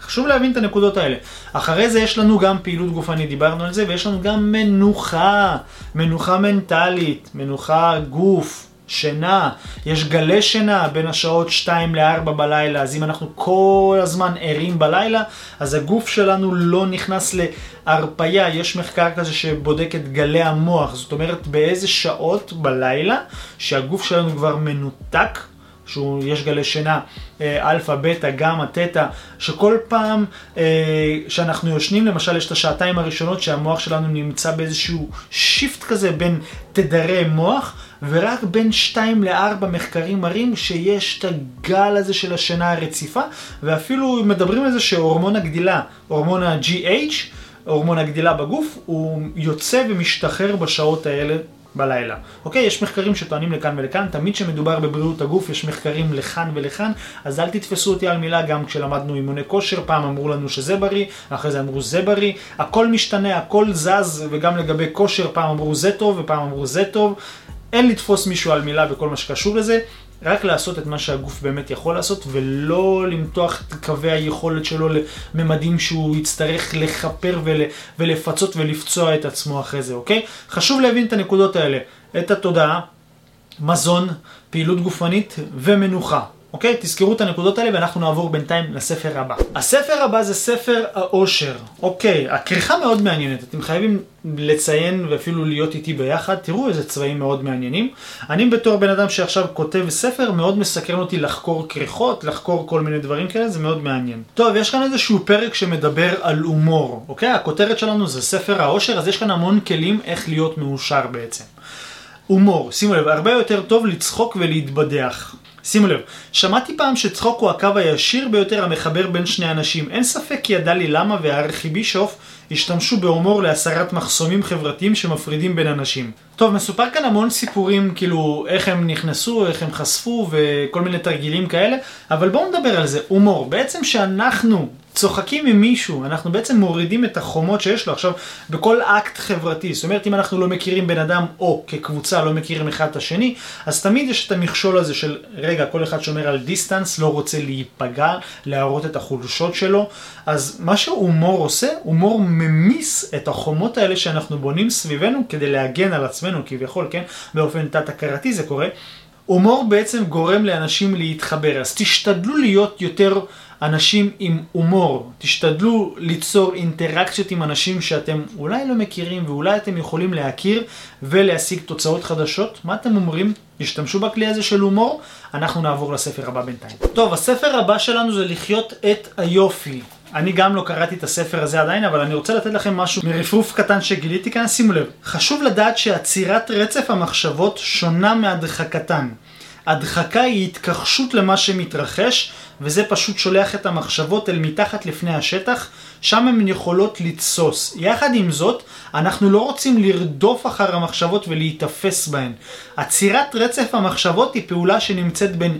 חשוב להבין את הנקודות האלה. אחרי זה יש לנו גם פעילות גופנית, דיברנו על זה, ויש לנו גם מנוחה, מנוחה מנטלית, מנוחה גוף, שינה, יש גלי שינה בין השעות 2 ל-4 בלילה, אז אם אנחנו כל הזמן ערים בלילה, אז הגוף שלנו לא נכנס להרפייה. יש מחקר כזה שבודק את גלי המוח, זאת אומרת באיזה שעות בלילה שהגוף שלנו כבר מנותק. שיש גלי שינה, אה, אלפא, בטא, גמא, תטא, שכל פעם אה, שאנחנו יושנים, למשל יש את השעתיים הראשונות שהמוח שלנו נמצא באיזשהו shift כזה בין תדרי מוח, ורק בין 2 ל-4 מחקרים מראים שיש את הגל הזה של השינה הרציפה, ואפילו מדברים על זה שהורמון הגדילה, הורמון ה-GH, הורמון הגדילה בגוף, הוא יוצא ומשתחרר בשעות האלה בלילה. אוקיי? יש מחקרים שטוענים לכאן ולכאן, תמיד כשמדובר בבריאות הגוף יש מחקרים לכאן ולכאן, אז אל תתפסו אותי על מילה, גם כשלמדנו אימוני כושר, פעם אמרו לנו שזה בריא, אחרי זה אמרו זה בריא, הכל משתנה, הכל זז, וגם לגבי כושר, פעם אמרו זה טוב ופעם אמרו זה טוב. אין לתפוס מישהו על מילה בכל מה שקשור לזה, רק לעשות את מה שהגוף באמת יכול לעשות, ולא למתוח את קווי היכולת שלו לממדים שהוא יצטרך לכפר ול, ולפצות ולפצוע את עצמו אחרי זה, אוקיי? חשוב להבין את הנקודות האלה, את התודעה, מזון, פעילות גופנית ומנוחה. אוקיי? תזכרו את הנקודות האלה ואנחנו נעבור בינתיים לספר הבא. הספר הבא זה ספר העושר. אוקיי, הכריכה מאוד מעניינת, אתם חייבים לציין ואפילו להיות איתי ביחד, תראו איזה צבעים מאוד מעניינים. אני בתור בן אדם שעכשיו כותב ספר, מאוד מסקרן אותי לחקור כריכות, לחקור כל מיני דברים כאלה, זה מאוד מעניין. טוב, יש כאן איזשהו פרק שמדבר על הומור, אוקיי? הכותרת שלנו זה ספר העושר, אז יש כאן המון כלים איך להיות מאושר בעצם. הומור, שימו לב, הרבה יותר טוב לצחוק ולהתבדח. שימו לב, שמעתי פעם שצחוק הוא הקו הישיר ביותר המחבר בין שני אנשים. אין ספק כי ידע לי למה והארכיבישוף השתמשו בהומור להסרת מחסומים חברתיים שמפרידים בין אנשים. טוב, מסופר כאן המון סיפורים, כאילו, איך הם נכנסו, איך הם חשפו וכל מיני תרגילים כאלה, אבל בואו נדבר על זה. הומור, בעצם שאנחנו צוחקים עם מישהו, אנחנו בעצם מורידים את החומות שיש לו. עכשיו, בכל אקט חברתי, זאת אומרת, אם אנחנו לא מכירים בן אדם, או כקבוצה לא מכירים אחד את השני, אז תמיד יש את המכשול הזה של, רגע, כל אחד שומר על distance, לא רוצה להיפגע, להראות את החולשות שלו. אז מה שהומור עושה, הומור ממיס את החומות האלה שאנחנו בונים סביבנו כדי להגן על עצמנו, כביכול, כן? באופן תת-הכרתי זה קורה. הומור בעצם גורם לאנשים להתחבר, אז תשתדלו להיות יותר אנשים עם הומור, תשתדלו ליצור אינטראקציות עם אנשים שאתם אולי לא מכירים ואולי אתם יכולים להכיר ולהשיג תוצאות חדשות. מה אתם אומרים? השתמשו בכלי הזה של הומור? אנחנו נעבור לספר הבא בינתיים. טוב, הספר הבא שלנו זה לחיות את היופי. אני גם לא קראתי את הספר הזה עדיין, אבל אני רוצה לתת לכם משהו מרפרוף קטן שגיליתי כאן, שימו לב. חשוב לדעת שעצירת רצף המחשבות שונה מהדחקתן. הדחקה היא התכחשות למה שמתרחש, וזה פשוט שולח את המחשבות אל מתחת לפני השטח, שם הן יכולות לתסוס. יחד עם זאת, אנחנו לא רוצים לרדוף אחר המחשבות ולהיתפס בהן. עצירת רצף המחשבות היא פעולה שנמצאת בין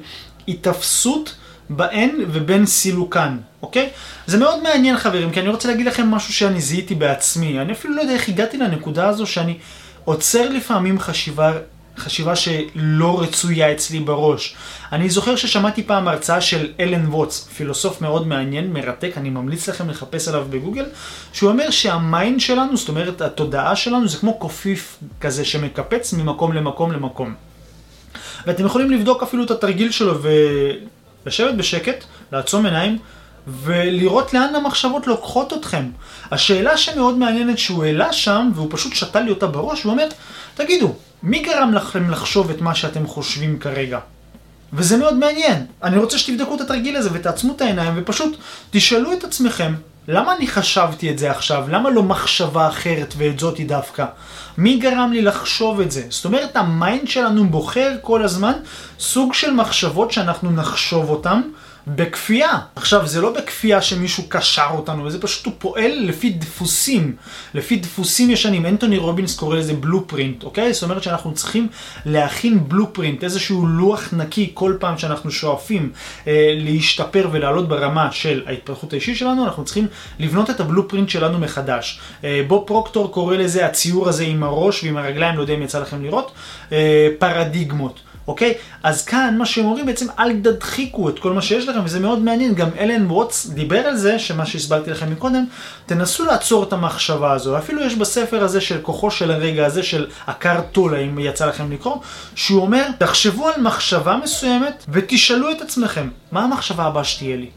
התאפסות בהן ובין סילוקן, אוקיי? זה מאוד מעניין חברים, כי אני רוצה להגיד לכם משהו שאני זיהיתי בעצמי. אני אפילו לא יודע איך הגעתי לנקודה הזו שאני עוצר לפעמים חשיבה חשיבה שלא רצויה אצלי בראש. אני זוכר ששמעתי פעם הרצאה של אלן ווטס, פילוסוף מאוד מעניין, מרתק, אני ממליץ לכם לחפש עליו בגוגל, שהוא אומר שה mind שלנו, זאת אומרת התודעה שלנו, זה כמו קופיף כזה שמקפץ ממקום למקום למקום. ואתם יכולים לבדוק אפילו את התרגיל שלו ולשבת בשקט, לעצום עיניים, ולראות לאן המחשבות לוקחות אתכם. השאלה שמאוד מעניינת שהוא העלה שם, והוא פשוט שתל לי אותה בראש, הוא אומר, תגידו, מי גרם לכם לחשוב את מה שאתם חושבים כרגע? וזה מאוד מעניין. אני רוצה שתבדקו את התרגיל הזה ותעצמו את העיניים ופשוט תשאלו את עצמכם למה אני חשבתי את זה עכשיו? למה לא מחשבה אחרת ואת זאתי דווקא? מי גרם לי לחשוב את זה? זאת אומרת, ה mind שלנו בוחר כל הזמן סוג של מחשבות שאנחנו נחשוב אותן. בכפייה. עכשיו, זה לא בכפייה שמישהו קשר אותנו, זה פשוט הוא פועל לפי דפוסים, לפי דפוסים ישנים. אנטוני רובינס קורא לזה בלופרינט, אוקיי? זאת אומרת שאנחנו צריכים להכין בלופרינט, איזשהו לוח נקי כל פעם שאנחנו שואפים אה, להשתפר ולעלות ברמה של ההתפתחות האישית שלנו, אנחנו צריכים לבנות את הבלופרינט שלנו מחדש. אה, בוב פרוקטור קורא לזה הציור הזה עם הראש ועם הרגליים, לא יודע אם יצא לכם לראות, אה, פרדיגמות. אוקיי? אז כאן מה שהם אומרים בעצם אל תדחיקו את כל מה שיש לכם וזה מאוד מעניין, גם אלן ווטס דיבר על זה, שמה שהסברתי לכם מקודם, תנסו לעצור את המחשבה הזו, אפילו יש בספר הזה של כוחו של הרגע הזה של עקר טולה, אם יצא לכם לקרוא, שהוא אומר, תחשבו על מחשבה מסוימת ותשאלו את עצמכם, מה המחשבה הבאה שתהיה לי?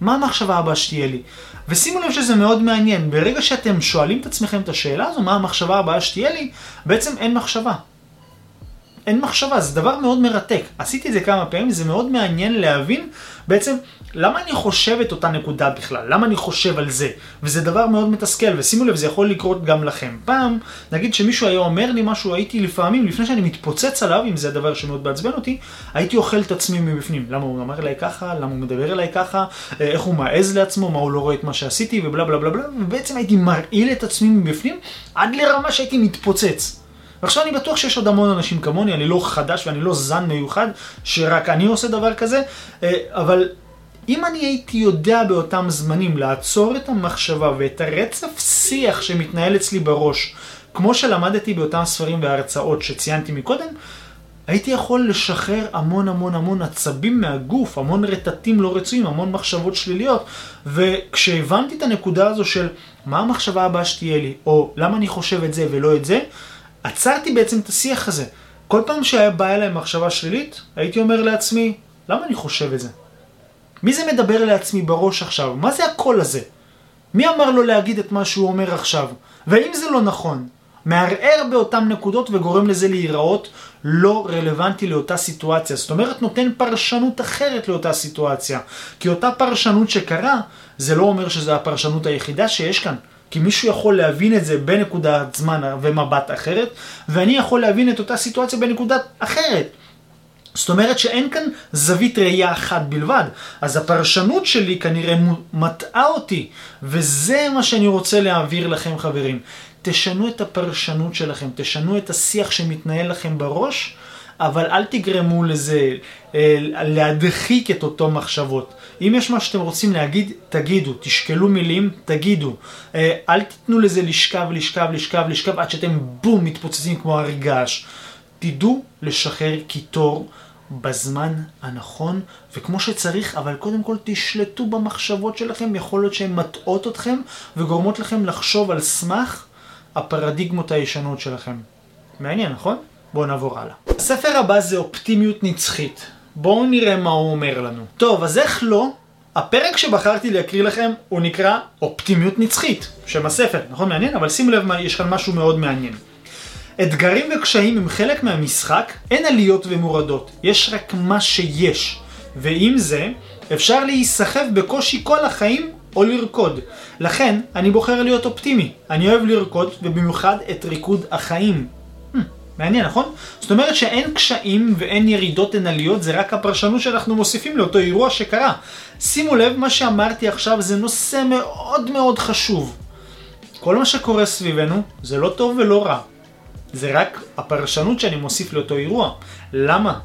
מה המחשבה הבאה שתהיה לי? ושימו לב שזה מאוד מעניין, ברגע שאתם שואלים את עצמכם את השאלה הזו, מה המחשבה הבאה שתהיה לי, בעצם אין מחשבה. אין מחשבה, זה דבר מאוד מרתק. עשיתי את זה כמה פעמים, זה מאוד מעניין להבין בעצם למה אני חושב את אותה נקודה בכלל, למה אני חושב על זה. וזה דבר מאוד מתסכל, ושימו לב, זה יכול לקרות גם לכם. פעם, נגיד שמישהו היה אומר לי משהו, הייתי לפעמים, לפני שאני מתפוצץ עליו, אם זה הדבר שמאוד מעצבן אותי, הייתי אוכל את עצמי מבפנים. למה הוא אמר אליי ככה, למה הוא מדבר אליי ככה, אה, איך הוא מעז לעצמו, מה הוא לא רואה את מה שעשיתי, ובלה בלה בלה בלה, ובעצם הייתי מרעיל את עצמי מבפנים, עד לרמה שהייתי מתפוצץ. ועכשיו אני בטוח שיש עוד המון אנשים כמוני, אני לא חדש ואני לא זן מיוחד, שרק אני עושה דבר כזה, אה, אבל אם אני הייתי יודע באותם זמנים לעצור את המחשבה ואת הרצף שיח שמתנהל אצלי בראש, כמו שלמדתי באותם ספרים והרצאות שציינתי מקודם, הייתי יכול לשחרר המון המון המון עצבים מהגוף, המון רטטים לא רצויים, המון מחשבות שליליות. וכשהבנתי את הנקודה הזו של מה המחשבה הבאה שתהיה לי, או למה אני חושב את זה ולא את זה, עצרתי בעצם את השיח הזה. כל פעם שהיה בא אליי מחשבה שלילית, הייתי אומר לעצמי, למה אני חושב את זה? מי זה מדבר לעצמי בראש עכשיו? מה זה הקול הזה? מי אמר לו להגיד את מה שהוא אומר עכשיו? והאם זה לא נכון? מערער באותן נקודות וגורם לזה להיראות לא רלוונטי לאותה סיטואציה. זאת אומרת, נותן פרשנות אחרת לאותה סיטואציה. כי אותה פרשנות שקרה, זה לא אומר שזו הפרשנות היחידה שיש כאן. כי מישהו יכול להבין את זה בנקודת זמן ומבט אחרת, ואני יכול להבין את אותה סיטואציה בנקודת אחרת. זאת אומרת שאין כאן זווית ראייה אחת בלבד, אז הפרשנות שלי כנראה מטעה אותי, וזה מה שאני רוצה להעביר לכם חברים. תשנו את הפרשנות שלכם, תשנו את השיח שמתנהל לכם בראש, אבל אל תגרמו לזה אה, להדחיק את אותו מחשבות. אם יש מה שאתם רוצים להגיד, תגידו, תשקלו מילים, תגידו. אה, אל תיתנו לזה לשכב, לשכב, לשכב, לשכב, עד שאתם בום, מתפוצצים כמו הר געש. תדעו לשחרר קיטור בזמן הנכון וכמו שצריך, אבל קודם כל תשלטו במחשבות שלכם, יכול להיות שהן מטעות אתכם וגורמות לכם לחשוב על סמך הפרדיגמות הישנות שלכם. מעניין, נכון? בואו נעבור הלאה. הספר הבא זה אופטימיות נצחית. בואו נראה מה הוא אומר לנו. טוב, אז איך לא? הפרק שבחרתי להקריא לכם הוא נקרא אופטימיות נצחית, שם הספר, נכון מעניין? אבל שימו לב, יש כאן משהו מאוד מעניין. אתגרים וקשיים הם חלק מהמשחק, אין עליות ומורדות, יש רק מה שיש. ועם זה, אפשר להיסחף בקושי כל החיים או לרקוד. לכן, אני בוחר להיות אופטימי. אני אוהב לרקוד, ובמיוחד את ריקוד החיים. מעניין, נכון? זאת אומרת שאין קשיים ואין ירידות, אין עליות, זה רק הפרשנות שאנחנו מוסיפים לאותו אירוע שקרה. שימו לב, מה שאמרתי עכשיו זה נושא מאוד מאוד חשוב. כל מה שקורה סביבנו זה לא טוב ולא רע. זה רק הפרשנות שאני מוסיף לאותו אירוע. למה?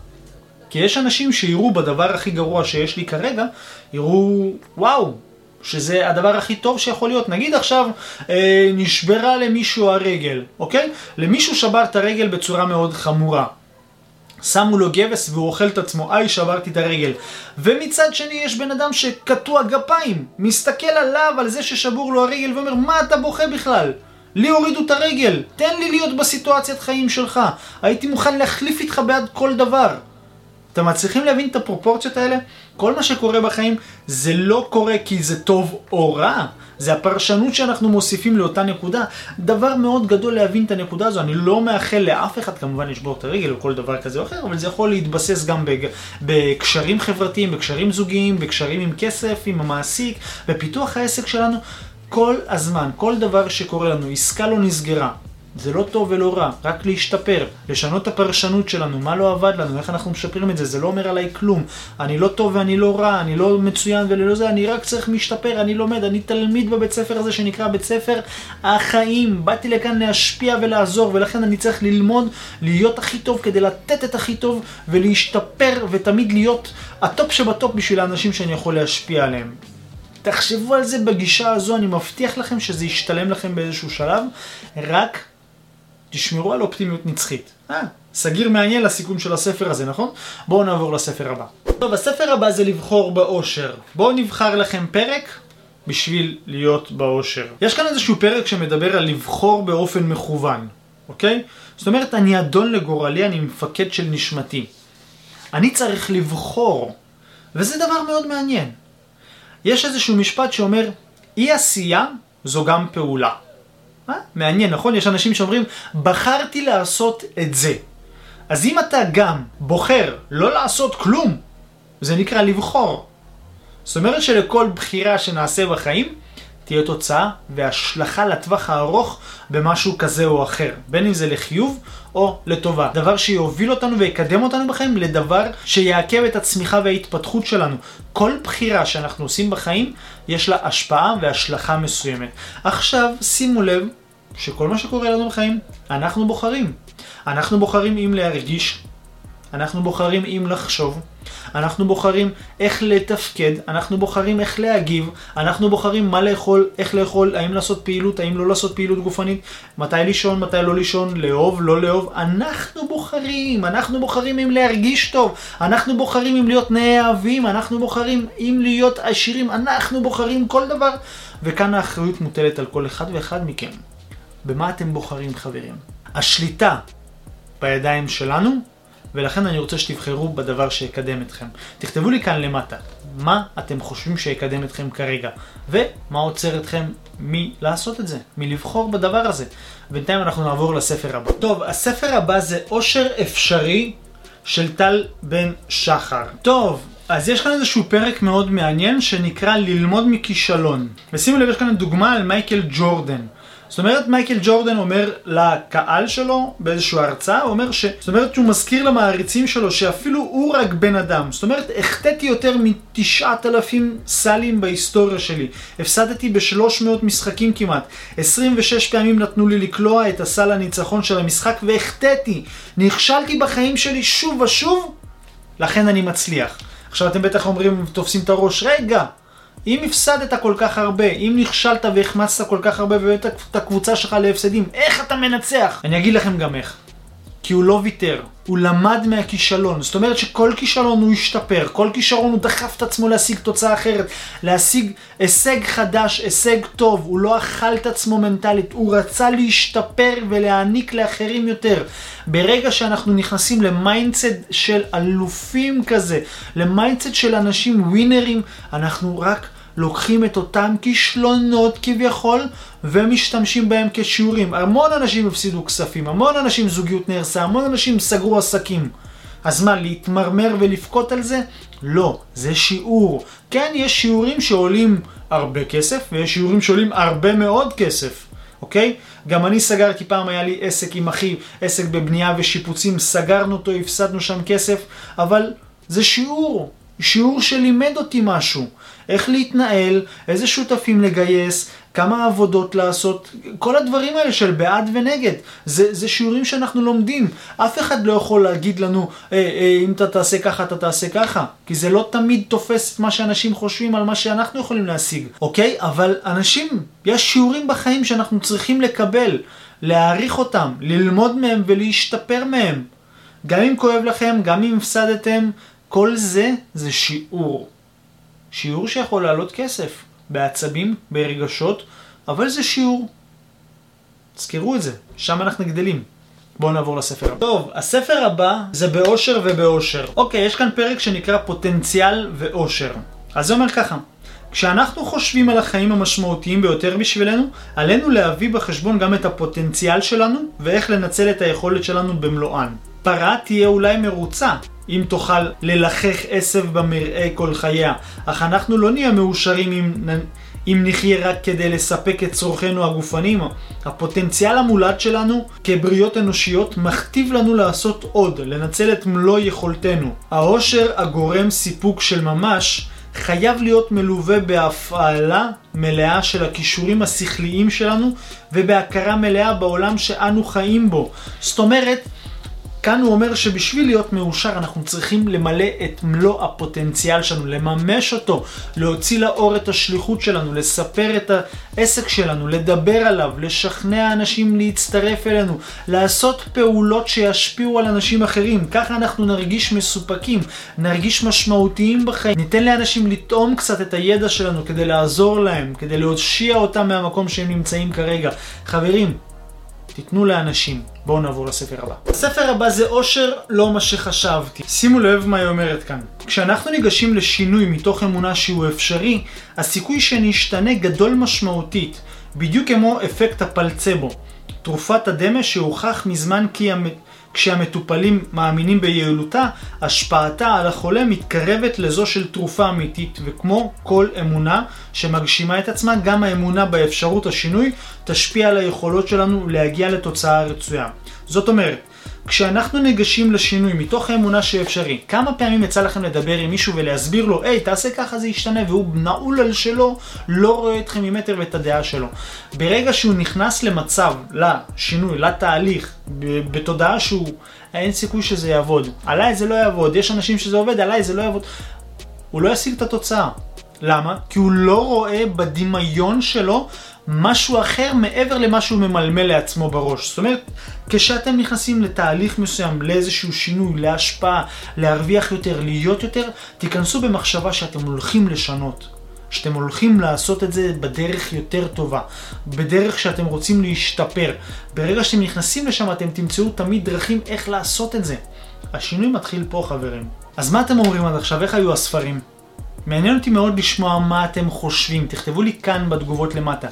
כי יש אנשים שיראו בדבר הכי גרוע שיש לי כרגע, יראו, וואו, שזה הדבר הכי טוב שיכול להיות. נגיד עכשיו אה, נשברה למישהו הרגל, אוקיי? למישהו שבר את הרגל בצורה מאוד חמורה. שמו לו גבס והוא אוכל את עצמו, איי שברתי את הרגל. ומצד שני יש בן אדם שקטוע גפיים, מסתכל עליו, על זה ששבור לו הרגל ואומר, מה אתה בוכה בכלל? לי הורידו את הרגל, תן לי להיות בסיטואציית חיים שלך. הייתי מוכן להחליף איתך בעד כל דבר. אתם מצליחים להבין את הפרופורציות האלה? כל מה שקורה בחיים זה לא קורה כי זה טוב או רע, זה הפרשנות שאנחנו מוסיפים לאותה נקודה. דבר מאוד גדול להבין את הנקודה הזו, אני לא מאחל לאף אחד כמובן לשבור את הרגל או כל דבר כזה או אחר, אבל זה יכול להתבסס גם בג... בקשרים חברתיים, בקשרים זוגיים, בקשרים עם כסף, עם המעסיק, בפיתוח העסק שלנו. כל הזמן, כל דבר שקורה לנו, עסקה לא נסגרה, זה לא טוב ולא רע, רק להשתפר, לשנות את הפרשנות שלנו, מה לא עבד לנו, איך אנחנו משפרים את זה, זה לא אומר עליי כלום. אני לא טוב ואני לא רע, אני לא מצוין ולא זה, אני רק צריך להשתפר, אני לומד, אני תלמיד בבית ספר הזה שנקרא בית ספר החיים. באתי לכאן להשפיע ולעזור, ולכן אני צריך ללמוד להיות הכי טוב כדי לתת את הכי טוב ולהשתפר ותמיד להיות ה top שב top בשביל האנשים שאני יכול להשפיע עליהם. תחשבו על זה בגישה הזו, אני מבטיח לכם שזה ישתלם לכם באיזשהו שלב, רק תשמרו על אופטימיות נצחית. אה, סגיר מעניין לסיכום של הספר הזה, נכון? בואו נעבור לספר הבא. טוב, הספר הבא זה לבחור באושר. בואו נבחר לכם פרק בשביל להיות באושר. יש כאן איזשהו פרק שמדבר על לבחור באופן מכוון, אוקיי? זאת אומרת, אני אדון לגורלי, אני מפקד של נשמתי. אני צריך לבחור, וזה דבר מאוד מעניין. יש איזשהו משפט שאומר, אי עשייה זו גם פעולה. אה? מעניין, נכון? יש אנשים שאומרים, בחרתי לעשות את זה. אז אם אתה גם בוחר לא לעשות כלום, זה נקרא לבחור. זאת אומרת שלכל בחירה שנעשה בחיים, תהיה תוצאה והשלכה לטווח הארוך במשהו כזה או אחר, בין אם זה לחיוב או לטובה. דבר שיוביל אותנו ויקדם אותנו בחיים לדבר שיעכב את הצמיחה וההתפתחות שלנו. כל בחירה שאנחנו עושים בחיים, יש לה השפעה והשלכה מסוימת. עכשיו, שימו לב שכל מה שקורה לנו בחיים, אנחנו בוחרים. אנחנו בוחרים אם להרגיש, אנחנו בוחרים אם לחשוב, אנחנו בוחרים איך לתפקד, אנחנו בוחרים איך להגיב, אנחנו בוחרים מה לאכול, איך לאכול, האם לעשות פעילות, האם לא לעשות פעילות גופנית, מתי לישון, מתי לא לישון, לאהוב, לא לאהוב, אנחנו בוחרים, אנחנו בוחרים אם להרגיש טוב, אנחנו בוחרים אם להיות נאהבים, אנחנו בוחרים אם להיות עשירים, אנחנו בוחרים כל דבר, וכאן האחריות מוטלת על כל אחד ואחד מכם. במה אתם בוחרים חברים? השליטה בידיים שלנו, ולכן אני רוצה שתבחרו בדבר שיקדם אתכם. תכתבו לי כאן למטה, מה אתם חושבים שיקדם אתכם כרגע, ומה עוצר אתכם מלעשות את זה, מלבחור בדבר הזה. בינתיים אנחנו נעבור לספר הבא. טוב, הספר הבא זה עושר אפשרי של טל בן שחר. טוב, אז יש כאן איזשהו פרק מאוד מעניין שנקרא ללמוד מכישלון. ושימו לב, יש כאן דוגמה על מייקל ג'ורדן. זאת אומרת, מייקל ג'ורדן אומר לקהל שלו באיזושהי הרצאה, הוא אומר ש... זאת אומרת שהוא מזכיר למעריצים שלו שאפילו הוא רק בן אדם. זאת אומרת, החטאתי יותר מתשעת אלפים סלים בהיסטוריה שלי. הפסדתי בשלוש מאות משחקים כמעט. 26 פעמים נתנו לי לקלוע את הסל הניצחון של המשחק והחטאתי. נכשלתי בחיים שלי שוב ושוב, לכן אני מצליח. עכשיו אתם בטח אומרים, תופסים את הראש, רגע, אם הפסדת כל כך הרבה, אם נכשלת והחמצת כל כך הרבה והבאת את הקבוצה שלך להפסדים, איך אתה מנצח? אני אגיד לכם גם איך. כי הוא לא ויתר, הוא למד מהכישלון. זאת אומרת שכל כישלון הוא השתפר, כל כישרון הוא דחף את עצמו להשיג תוצאה אחרת, להשיג הישג חדש, הישג טוב, הוא לא אכל את עצמו מנטלית, הוא רצה להשתפר ולהעניק לאחרים יותר. ברגע שאנחנו נכנסים ל mindset של אלופים כזה, ל mindset של אנשים ווינרים, אנחנו רק לוקחים את אותם כישלונות כביכול ומשתמשים בהם כשיעורים. המון אנשים הפסידו כספים, המון אנשים זוגיות נהרסה, המון אנשים סגרו עסקים. אז מה, להתמרמר ולבכות על זה? לא, זה שיעור. כן, יש שיעורים שעולים הרבה כסף, ויש שיעורים שעולים הרבה מאוד כסף, אוקיי? גם אני סגרתי, פעם היה לי עסק עם אחי, עסק בבנייה ושיפוצים, סגרנו אותו, הפסדנו שם כסף, אבל זה שיעור, שיעור שלימד אותי משהו. איך להתנהל, איזה שותפים לגייס, כמה עבודות לעשות, כל הדברים האלה של בעד ונגד. זה, זה שיעורים שאנחנו לומדים. אף אחד לא יכול להגיד לנו, אה, אה, אם אתה תעשה ככה, אתה תעשה ככה. כי זה לא תמיד תופס את מה שאנשים חושבים על מה שאנחנו יכולים להשיג, אוקיי? אבל אנשים, יש שיעורים בחיים שאנחנו צריכים לקבל, להעריך אותם, ללמוד מהם ולהשתפר מהם. גם אם כואב לכם, גם אם הפסדתם, כל זה זה שיעור. שיעור שיכול לעלות כסף, בעצבים, ברגשות, אבל זה שיעור. תזכרו את זה, שם אנחנו גדלים. בואו נעבור לספר הבא. טוב, הספר הבא זה באושר ובאושר. אוקיי, יש כאן פרק שנקרא פוטנציאל ואושר. אז זה אומר ככה, כשאנחנו חושבים על החיים המשמעותיים ביותר בשבילנו, עלינו להביא בחשבון גם את הפוטנציאל שלנו ואיך לנצל את היכולת שלנו במלואן. פרה תהיה אולי מרוצה אם תוכל ללחך עשב במרעה כל חייה, אך אנחנו לא נהיה מאושרים אם, אם נחיה רק כדי לספק את צורכינו הגופניים. הפוטנציאל המולד שלנו כבריות אנושיות מכתיב לנו לעשות עוד, לנצל את מלוא יכולתנו. העושר הגורם סיפוק של ממש חייב להיות מלווה בהפעלה מלאה של הכישורים השכליים שלנו ובהכרה מלאה בעולם שאנו חיים בו. זאת אומרת, כאן הוא אומר שבשביל להיות מאושר אנחנו צריכים למלא את מלוא הפוטנציאל שלנו, לממש אותו, להוציא לאור את השליחות שלנו, לספר את העסק שלנו, לדבר עליו, לשכנע אנשים להצטרף אלינו, לעשות פעולות שישפיעו על אנשים אחרים. ככה אנחנו נרגיש מסופקים, נרגיש משמעותיים בחיים. ניתן לאנשים לטעום קצת את הידע שלנו כדי לעזור להם, כדי להושיע אותם מהמקום שהם נמצאים כרגע. חברים, תיתנו לאנשים. בואו נעבור לספר הבא. הספר הבא זה אושר לא מה שחשבתי. שימו לב מה היא אומרת כאן. כשאנחנו ניגשים לשינוי מתוך אמונה שהוא אפשרי, הסיכוי שנשתנה גדול משמעותית, בדיוק כמו אפקט הפלצבו. תרופת הדמה שהוכח מזמן כי כשהמטופלים מאמינים ביעילותה, השפעתה על החולה מתקרבת לזו של תרופה אמיתית, וכמו כל אמונה שמגשימה את עצמה, גם האמונה באפשרות השינוי תשפיע על היכולות שלנו להגיע לתוצאה הרצויה. זאת אומרת, כשאנחנו ניגשים לשינוי מתוך האמונה שאפשרי, כמה פעמים יצא לכם לדבר עם מישהו ולהסביר לו, היי, תעשה ככה זה ישתנה, והוא נעול על שלו, לא רואה אתכם ממטר ואת הדעה שלו. ברגע שהוא נכנס למצב, לשינוי, לתהליך, בתודעה שהוא, אין סיכוי שזה יעבוד. עליי זה לא יעבוד, יש אנשים שזה עובד, עליי זה לא יעבוד. הוא לא ישיג את התוצאה. למה? כי הוא לא רואה בדמיון שלו משהו אחר מעבר למה שהוא ממלמל לעצמו בראש. זאת אומרת, כשאתם נכנסים לתהליך מסוים, לאיזשהו שינוי, להשפעה, להרוויח יותר, להיות יותר, תיכנסו במחשבה שאתם הולכים לשנות. שאתם הולכים לעשות את זה בדרך יותר טובה, בדרך שאתם רוצים להשתפר. ברגע שאתם נכנסים לשם אתם תמצאו תמיד דרכים איך לעשות את זה. השינוי מתחיל פה חברים. אז מה אתם אומרים עד עכשיו? איך היו הספרים? מעניין אותי מאוד לשמוע מה אתם חושבים, תכתבו לי כאן בתגובות למטה.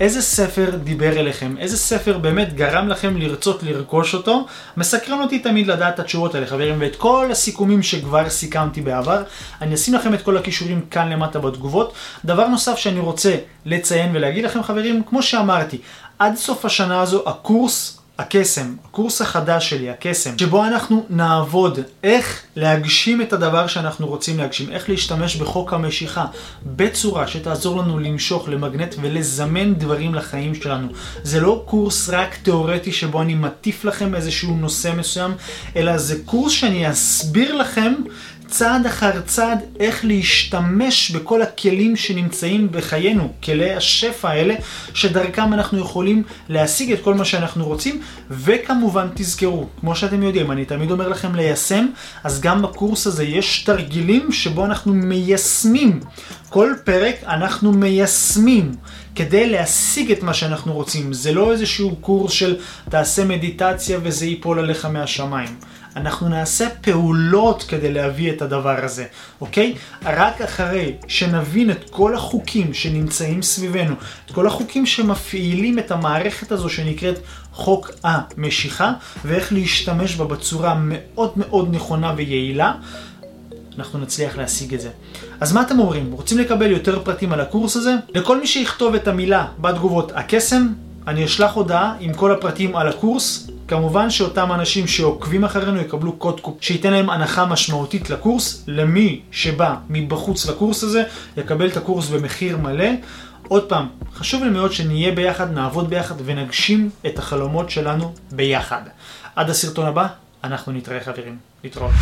איזה ספר דיבר אליכם? איזה ספר באמת גרם לכם לרצות לרכוש אותו? מסקרן אותי תמיד לדעת את התשובות האלה חברים, ואת כל הסיכומים שכבר סיכמתי בעבר. אני אשים לכם את כל הכישורים כאן למטה בתגובות. דבר נוסף שאני רוצה לציין ולהגיד לכם חברים, כמו שאמרתי, עד סוף השנה הזו הקורס הקסם, הקורס החדש שלי, הקסם, שבו אנחנו נעבוד איך להגשים את הדבר שאנחנו רוצים להגשים, איך להשתמש בחוק המשיכה בצורה שתעזור לנו למשוך, למגנט ולזמן דברים לחיים שלנו. זה לא קורס רק תיאורטי שבו אני מטיף לכם איזשהו נושא מסוים, אלא זה קורס שאני אסביר לכם צעד אחר צעד איך להשתמש בכל הכלים שנמצאים בחיינו, כלי השפע האלה, שדרכם אנחנו יכולים להשיג את כל מה שאנחנו רוצים, וכמובן תזכרו, כמו שאתם יודעים, אני תמיד אומר לכם ליישם, אז גם בקורס הזה יש תרגילים שבו אנחנו מיישמים. כל פרק אנחנו מיישמים כדי להשיג את מה שאנחנו רוצים. זה לא איזשהו קורס של תעשה מדיטציה וזה ייפול עליך מהשמיים. אנחנו נעשה פעולות כדי להביא את הדבר הזה, אוקיי? רק אחרי שנבין את כל החוקים שנמצאים סביבנו, את כל החוקים שמפעילים את המערכת הזו שנקראת חוק המשיכה, ואיך להשתמש בה בצורה מאוד מאוד נכונה ויעילה, אנחנו נצליח להשיג את זה. אז מה אתם אומרים? רוצים לקבל יותר פרטים על הקורס הזה? לכל מי שיכתוב את המילה בתגובות הקסם, אני אשלח הודעה עם כל הפרטים על הקורס. כמובן שאותם אנשים שעוקבים אחרינו יקבלו קוד קופ שייתן להם הנחה משמעותית לקורס. למי שבא מבחוץ לקורס הזה, יקבל את הקורס במחיר מלא. עוד פעם, חשוב לי מאוד שנהיה ביחד, נעבוד ביחד ונגשים את החלומות שלנו ביחד. עד הסרטון הבא, אנחנו נתראה חברים. להתראות.